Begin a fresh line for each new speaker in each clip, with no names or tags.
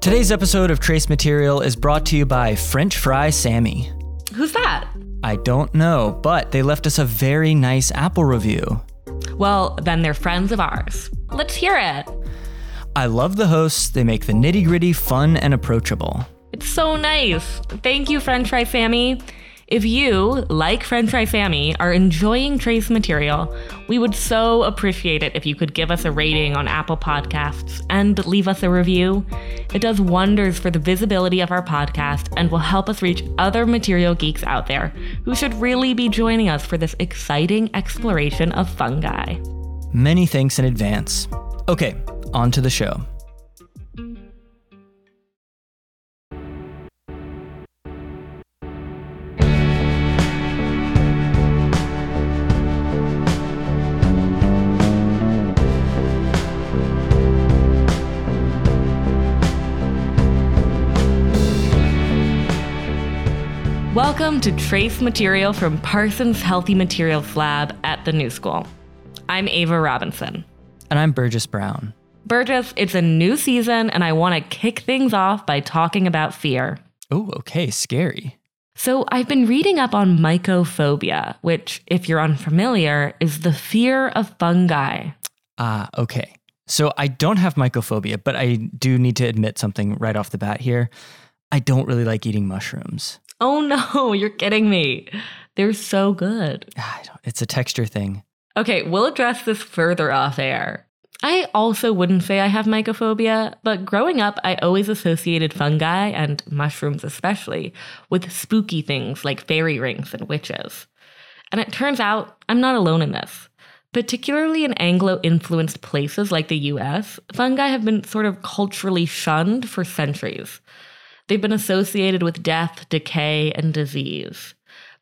Today's episode of Trace Material is brought to you by French Fry Sammy.
Who's that?
I don't know, but they left us a very nice Apple review.
Well, then they're friends of ours. Let's hear it.
I love the hosts, they make the nitty gritty fun and approachable.
It's so nice. Thank you, French Fry Sammy. If you, like French Fry Sammy, are enjoying Trace material, we would so appreciate it if you could give us a rating on Apple Podcasts and leave us a review. It does wonders for the visibility of our podcast and will help us reach other material geeks out there who should really be joining us for this exciting exploration of fungi.
Many thanks in advance. Okay, on to the show.
Welcome to Trace Material from Parsons Healthy Materials Lab at the New School. I'm Ava Robinson.
And I'm Burgess Brown.
Burgess, it's a new season, and I want to kick things off by talking about fear.
Oh, okay, scary.
So, I've been reading up on mycophobia, which, if you're unfamiliar, is the fear of fungi.
Ah, okay. So, I don't have mycophobia, but I do need to admit something right off the bat here. I don't really like eating mushrooms.
Oh no, you're kidding me. They're so good.
It's a texture thing.
Okay, we'll address this further off air. I also wouldn't say I have mycophobia, but growing up, I always associated fungi, and mushrooms especially, with spooky things like fairy rings and witches. And it turns out I'm not alone in this. Particularly in Anglo influenced places like the US, fungi have been sort of culturally shunned for centuries. They've been associated with death, decay, and disease.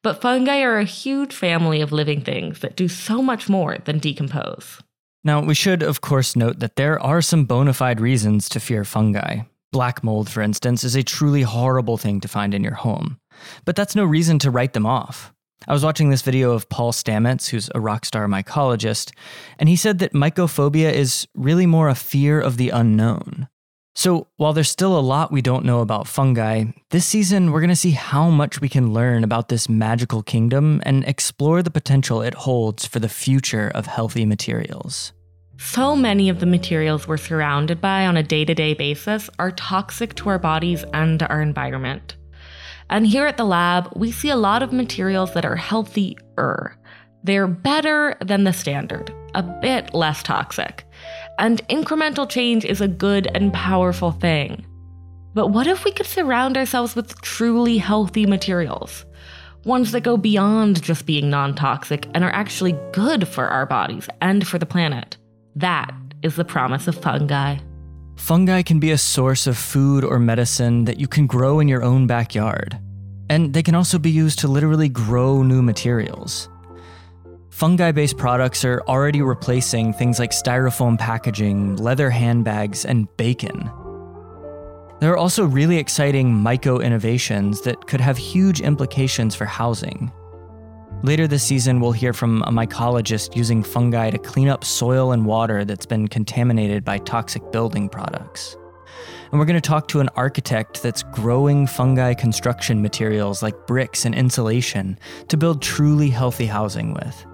But fungi are a huge family of living things that do so much more than decompose.
Now, we should, of course, note that there are some bona fide reasons to fear fungi. Black mold, for instance, is a truly horrible thing to find in your home. But that's no reason to write them off. I was watching this video of Paul Stamets, who's a rock star mycologist, and he said that mycophobia is really more a fear of the unknown. So, while there's still a lot we don't know about fungi, this season we're going to see how much we can learn about this magical kingdom and explore the potential it holds for the future of healthy materials.
So many of the materials we're surrounded by on a day to day basis are toxic to our bodies and our environment. And here at the lab, we see a lot of materials that are healthier. They're better than the standard, a bit less toxic. And incremental change is a good and powerful thing. But what if we could surround ourselves with truly healthy materials? Ones that go beyond just being non toxic and are actually good for our bodies and for the planet. That is the promise of fungi.
Fungi can be a source of food or medicine that you can grow in your own backyard. And they can also be used to literally grow new materials. Fungi based products are already replacing things like styrofoam packaging, leather handbags, and bacon. There are also really exciting myco innovations that could have huge implications for housing. Later this season, we'll hear from a mycologist using fungi to clean up soil and water that's been contaminated by toxic building products. And we're going to talk to an architect that's growing fungi construction materials like bricks and insulation to build truly healthy housing with.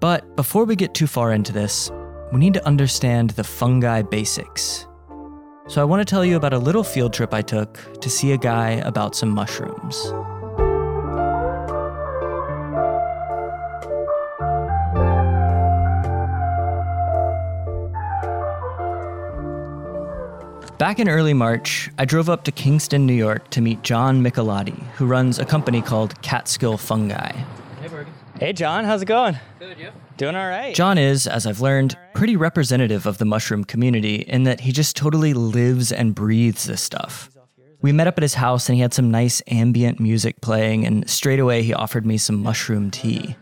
But before we get too far into this, we need to understand the fungi basics. So I want to tell you about a little field trip I took to see a guy about some mushrooms. Back in early March, I drove up to Kingston, New York to meet John Michelotti, who runs a company called Catskill Fungi. Hey, John, how's it going?
Good, you?
Doing all right. John is, as I've learned, pretty representative of the mushroom community in that he just totally lives and breathes this stuff. We met up at his house and he had some nice ambient music playing, and straight away he offered me some mushroom tea.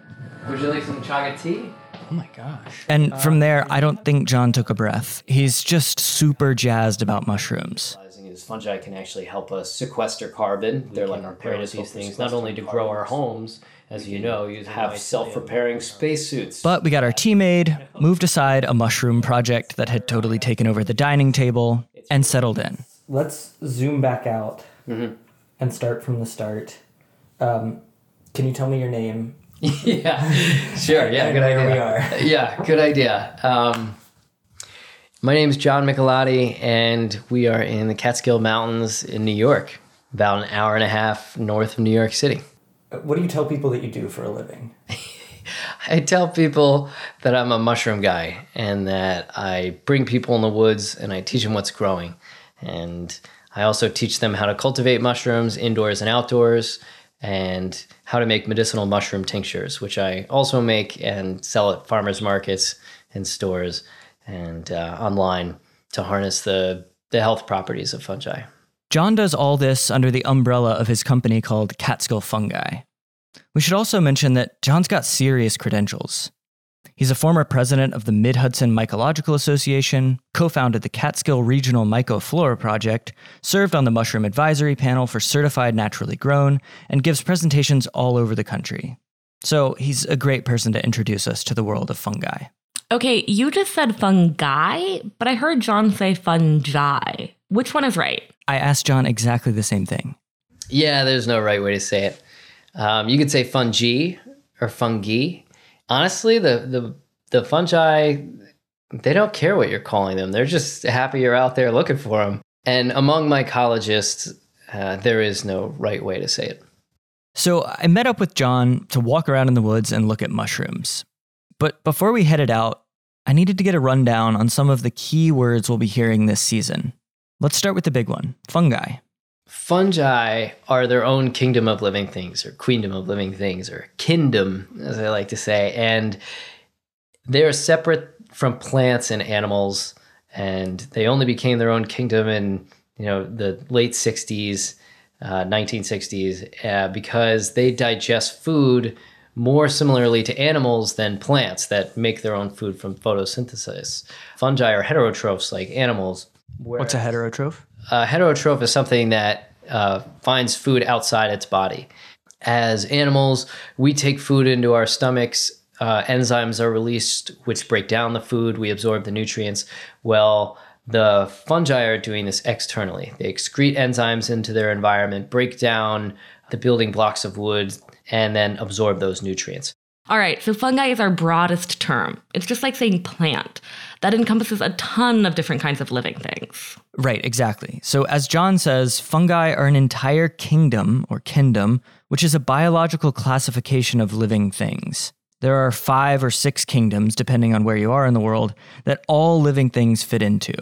Would you like some chaga tea?
Oh my gosh. And uh, from there, I don't think John took a breath. He's just super jazzed about mushrooms
is fungi can actually help us sequester carbon. They're like our parents these things, not only to grow our homes, as you know, you have self-repairing spacesuits.
But we got our tea made, moved aside a mushroom project that had totally taken over the dining table, and settled in.
Let's zoom back out
Mm-hmm.
and start from the start. Um, can you tell me your name?
yeah, sure. Yeah, good idea.
we are.
Yeah, good idea. Um, my is John Michelotti, and we are in the Catskill Mountains in New York, about an hour and a half north of New York City.
What do you tell people that you do for a living?
I tell people that I'm a mushroom guy and that I bring people in the woods and I teach them what's growing. And I also teach them how to cultivate mushrooms indoors and outdoors and how to make medicinal mushroom tinctures, which I also make and sell at farmers markets and stores and uh, online to harness the, the health properties of fungi.
John does all this under the umbrella of his company called Catskill Fungi. We should also mention that John's got serious credentials. He's a former president of the Mid Hudson Mycological Association, co founded the Catskill Regional Mycoflora Project, served on the Mushroom Advisory Panel for Certified Naturally Grown, and gives presentations all over the country. So he's a great person to introduce us to the world of fungi.
Okay, you just said fungi, but I heard John say fungi. Which one is right?
I asked John exactly the same thing.
Yeah, there's no right way to say it. Um, you could say fungi or fungi. Honestly, the the the fungi they don't care what you're calling them. They're just happy you're out there looking for them. And among mycologists, uh, there is no right way to say it.
So I met up with John to walk around in the woods and look at mushrooms. But before we headed out, I needed to get a rundown on some of the key words we'll be hearing this season. Let's start with the big one fungi.
Fungi are their own kingdom of living things, or queendom of living things, or kingdom, as I like to say. And they're separate from plants and animals, and they only became their own kingdom in you know the late '60s, uh, 1960s, uh, because they digest food more similarly to animals than plants that make their own food from photosynthesis. Fungi are heterotrophs like animals.
What's a heterotroph?
A heterotroph is something that uh, finds food outside its body. As animals, we take food into our stomachs. Uh, enzymes are released, which break down the food. We absorb the nutrients. Well, the fungi are doing this externally. They excrete enzymes into their environment, break down the building blocks of wood, and then absorb those nutrients.
All right, so fungi is our broadest term. It's just like saying plant. That encompasses a ton of different kinds of living things.
Right, exactly. So, as John says, fungi are an entire kingdom or kingdom, which is a biological classification of living things. There are five or six kingdoms, depending on where you are in the world, that all living things fit into.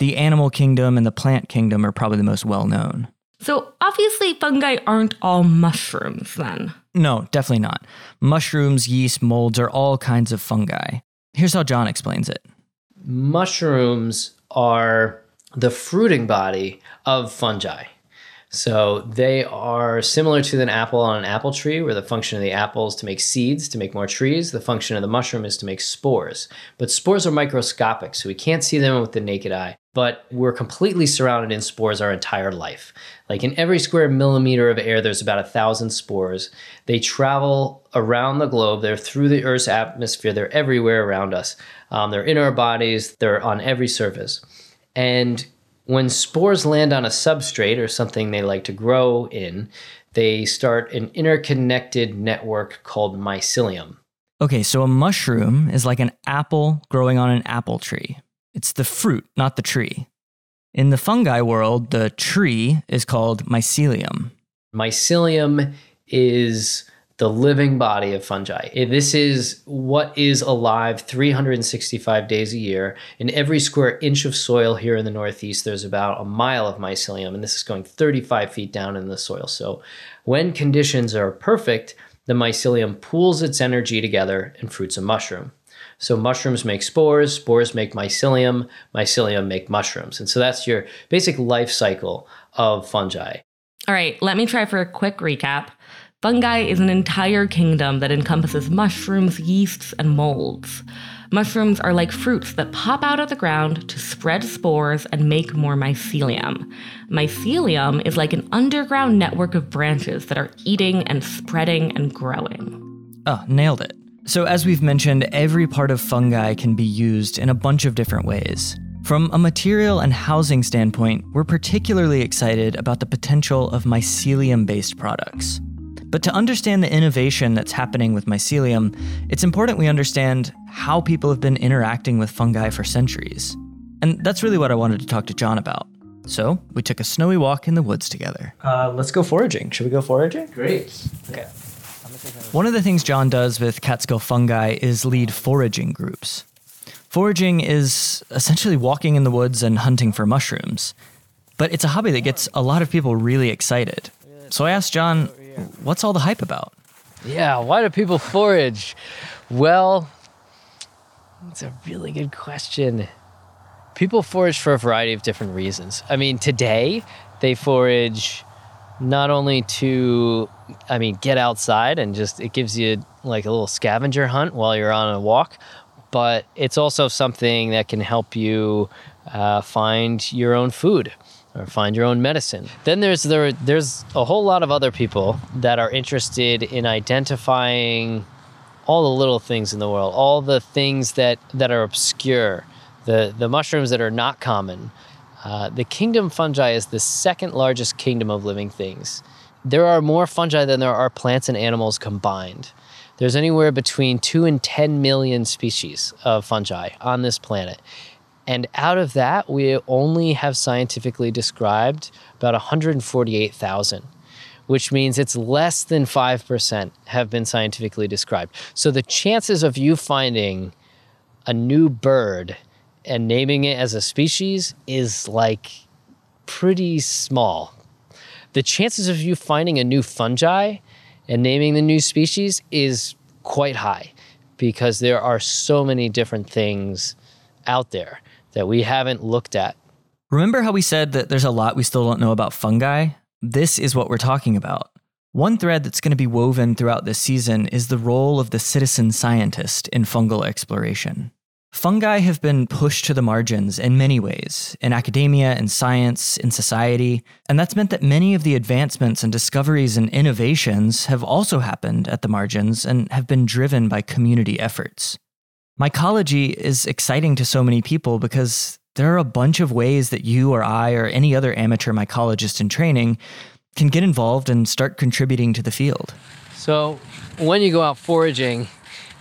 The animal kingdom and the plant kingdom are probably the most well known.
So obviously, fungi aren't all mushrooms then.
No, definitely not. Mushrooms, yeast, molds are all kinds of fungi. Here's how John explains it.
mushrooms are the fruiting body of fungi. So they are similar to an apple on an apple tree, where the function of the apple is to make seeds, to make more trees. The function of the mushroom is to make spores. But spores are microscopic, so we can't see them with the naked eye. But we're completely surrounded in spores our entire life. Like in every square millimeter of air, there's about a thousand spores. They travel around the globe. They're through the Earth's atmosphere. They're everywhere around us. Um, they're in our bodies. They're on every surface. And when spores land on a substrate or something they like to grow in, they start an interconnected network called mycelium.
Okay, so a mushroom is like an apple growing on an apple tree. It's the fruit, not the tree. In the fungi world, the tree is called mycelium.
Mycelium is the living body of fungi. Eh, this is what is alive 365 days a year. In every square inch of soil here in the Northeast, there's about a mile of mycelium, and this is going 35 feet down in the soil. So when conditions are perfect, the mycelium pools its energy together and fruits a mushroom. So mushrooms make spores, spores make mycelium, mycelium make mushrooms. And so that's your basic life cycle of fungi.
All right, let me try for a quick recap. Fungi is an entire kingdom that encompasses mushrooms, yeasts, and molds. Mushrooms are like fruits that pop out of the ground to spread spores and make more mycelium. Mycelium is like an underground network of branches that are eating and spreading and growing.
Oh, nailed it. So, as we've mentioned, every part of fungi can be used in a bunch of different ways. From a material and housing standpoint, we're particularly excited about the potential of mycelium based products. But to understand the innovation that's happening with mycelium, it's important we understand how people have been interacting with fungi for centuries. And that's really what I wanted to talk to John about. So we took a snowy walk in the woods together.
Uh, let's go foraging. Should we go foraging?
Great.
Okay.
One of the things John does with Catskill fungi is lead foraging groups. Foraging is essentially walking in the woods and hunting for mushrooms. But it's a hobby that gets a lot of people really excited. So I asked John, what's all the hype about?
Yeah, why do people forage? Well, it's a really good question. People forage for a variety of different reasons. I mean, today they forage not only to I mean, get outside and just it gives you like a little scavenger hunt while you're on a walk, but it's also something that can help you uh, find your own food or find your own medicine. Then there's there there's a whole lot of other people that are interested in identifying all the little things in the world, all the things that that are obscure, the the mushrooms that are not common. Uh, the kingdom fungi is the second largest kingdom of living things. There are more fungi than there are plants and animals combined. There's anywhere between 2 and 10 million species of fungi on this planet. And out of that, we only have scientifically described about 148,000, which means it's less than 5% have been scientifically described. So the chances of you finding a new bird and naming it as a species is like pretty small. The chances of you finding a new fungi and naming the new species is quite high because there are so many different things out there that we haven't looked at.
Remember how we said that there's a lot we still don't know about fungi? This is what we're talking about. One thread that's going to be woven throughout this season is the role of the citizen scientist in fungal exploration. Fungi have been pushed to the margins in many ways, in academia, in science, in society, and that's meant that many of the advancements and discoveries and innovations have also happened at the margins and have been driven by community efforts. Mycology is exciting to so many people because there are a bunch of ways that you or I or any other amateur mycologist in training can get involved and start contributing to the field.
So, when you go out foraging,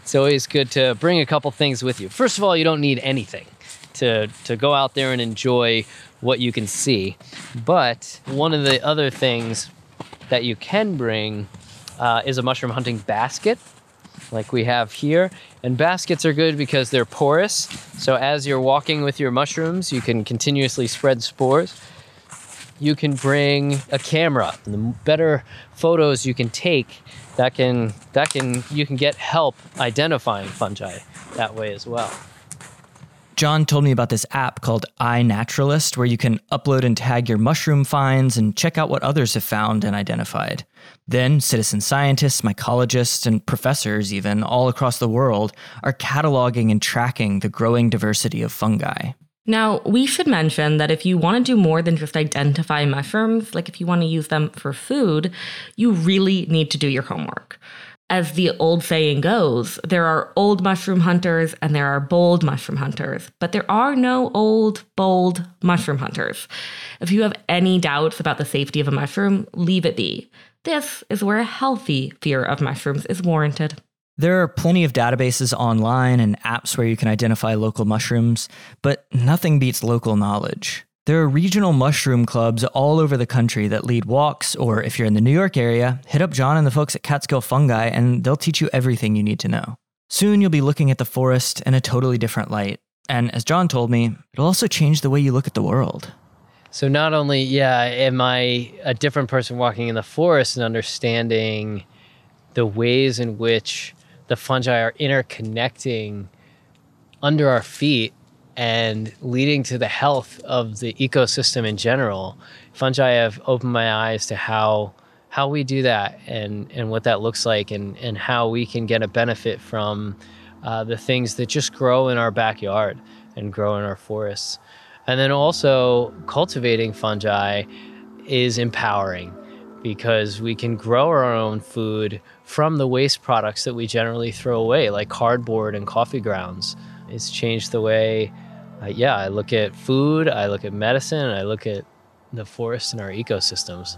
it's always good to bring a couple things with you. First of all, you don't need anything to, to go out there and enjoy what you can see. But one of the other things that you can bring uh, is a mushroom hunting basket, like we have here. And baskets are good because they're porous. So as you're walking with your mushrooms, you can continuously spread spores. You can bring a camera. The better photos you can take, that can that can you can get help identifying fungi that way as well.
John told me about this app called iNaturalist where you can upload and tag your mushroom finds and check out what others have found and identified. Then, citizen scientists, mycologists, and professors, even all across the world, are cataloging and tracking the growing diversity of fungi.
Now, we should mention that if you want to do more than just identify mushrooms, like if you want to use them for food, you really need to do your homework. As the old saying goes, there are old mushroom hunters and there are bold mushroom hunters, but there are no old, bold mushroom hunters. If you have any doubts about the safety of a mushroom, leave it be. This is where a healthy fear of mushrooms is warranted.
There are plenty of databases online and apps where you can identify local mushrooms, but nothing beats local knowledge. There are regional mushroom clubs all over the country that lead walks, or if you're in the New York area, hit up John and the folks at Catskill Fungi and they'll teach you everything you need to know. Soon you'll be looking at the forest in a totally different light. And as John told me, it'll also change the way you look at the world.
So not only, yeah, am I a different person walking in the forest and understanding the ways in which the fungi are interconnecting under our feet and leading to the health of the ecosystem in general. Fungi have opened my eyes to how how we do that and and what that looks like and and how we can get a benefit from uh, the things that just grow in our backyard and grow in our forests. And then also cultivating fungi is empowering because we can grow our own food from the waste products that we generally throw away, like cardboard and coffee grounds. It's changed the way uh, yeah, I look at food, I look at medicine, I look at the forests and our ecosystems.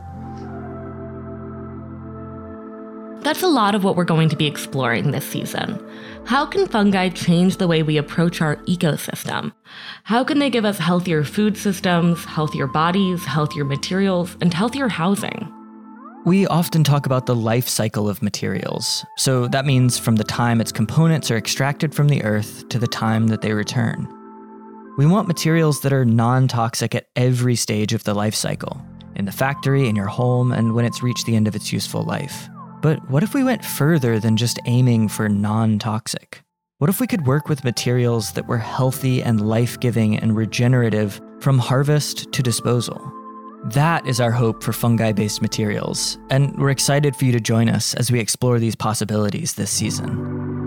That's a lot of what we're going to be exploring this season. How can fungi change the way we approach our ecosystem? How can they give us healthier food systems, healthier bodies, healthier materials, and healthier housing?
We often talk about the life cycle of materials, so that means from the time its components are extracted from the earth to the time that they return. We want materials that are non toxic at every stage of the life cycle in the factory, in your home, and when it's reached the end of its useful life. But what if we went further than just aiming for non toxic? What if we could work with materials that were healthy and life giving and regenerative from harvest to disposal? That is our hope for fungi based materials, and we're excited for you to join us as we explore these possibilities this season.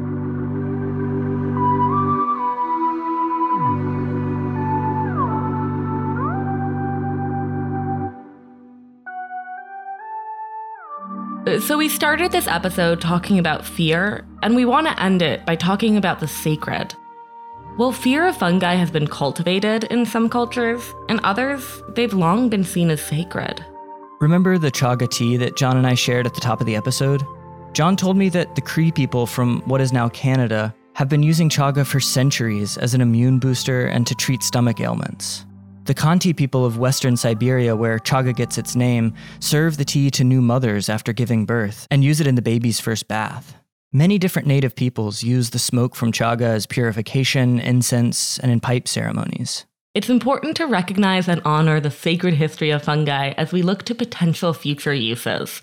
So, we started this episode talking about fear, and we want to end it by talking about the sacred. Well, fear of fungi has been cultivated in some cultures, and others, they've long been seen as sacred.
Remember the chaga tea that John and I shared at the top of the episode? John told me that the Cree people from what is now Canada have been using chaga for centuries as an immune booster and to treat stomach ailments. The Khanty people of western Siberia, where chaga gets its name, serve the tea to new mothers after giving birth and use it in the baby's first bath. Many different native peoples use the smoke from chaga as purification, incense, and in pipe ceremonies.
It's important to recognize and honor the sacred history of fungi as we look to potential future uses.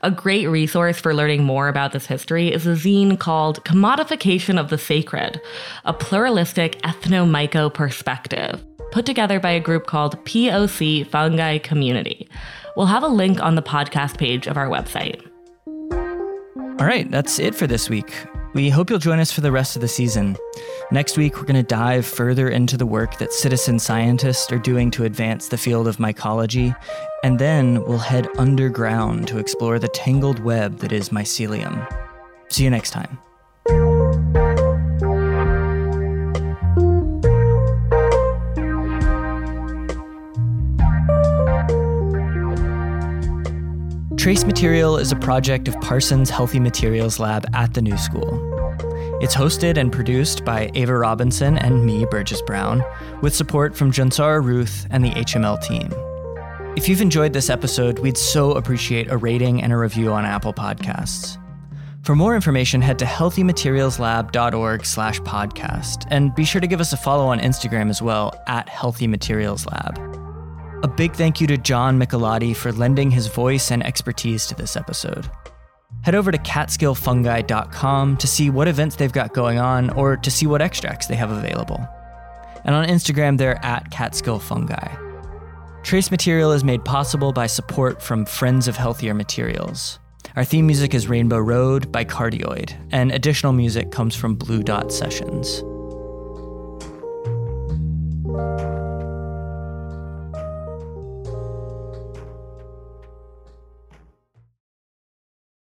A great resource for learning more about this history is a zine called Commodification of the Sacred, a pluralistic ethno-myco perspective put together by a group called POC Fungi Community. We'll have a link on the podcast page of our website.
All right, that's it for this week. We hope you'll join us for the rest of the season. Next week, we're going to dive further into the work that citizen scientists are doing to advance the field of mycology, and then we'll head underground to explore the tangled web that is mycelium. See you next time. Trace Material is a project of Parsons Healthy Materials Lab at the New School. It's hosted and produced by Ava Robinson and me, Burgess Brown, with support from Jansara Ruth and the HML team. If you've enjoyed this episode, we'd so appreciate a rating and a review on Apple Podcasts. For more information, head to healthymaterialslab.org slash podcast, and be sure to give us a follow on Instagram as well, at Healthy Materials Lab. A big thank you to John Michelotti for lending his voice and expertise to this episode. Head over to catskillfungi.com to see what events they've got going on or to see what extracts they have available. And on Instagram, they're at catskillfungi. Trace Material is made possible by support from Friends of Healthier Materials. Our theme music is Rainbow Road by Cardioid, and additional music comes from Blue Dot Sessions.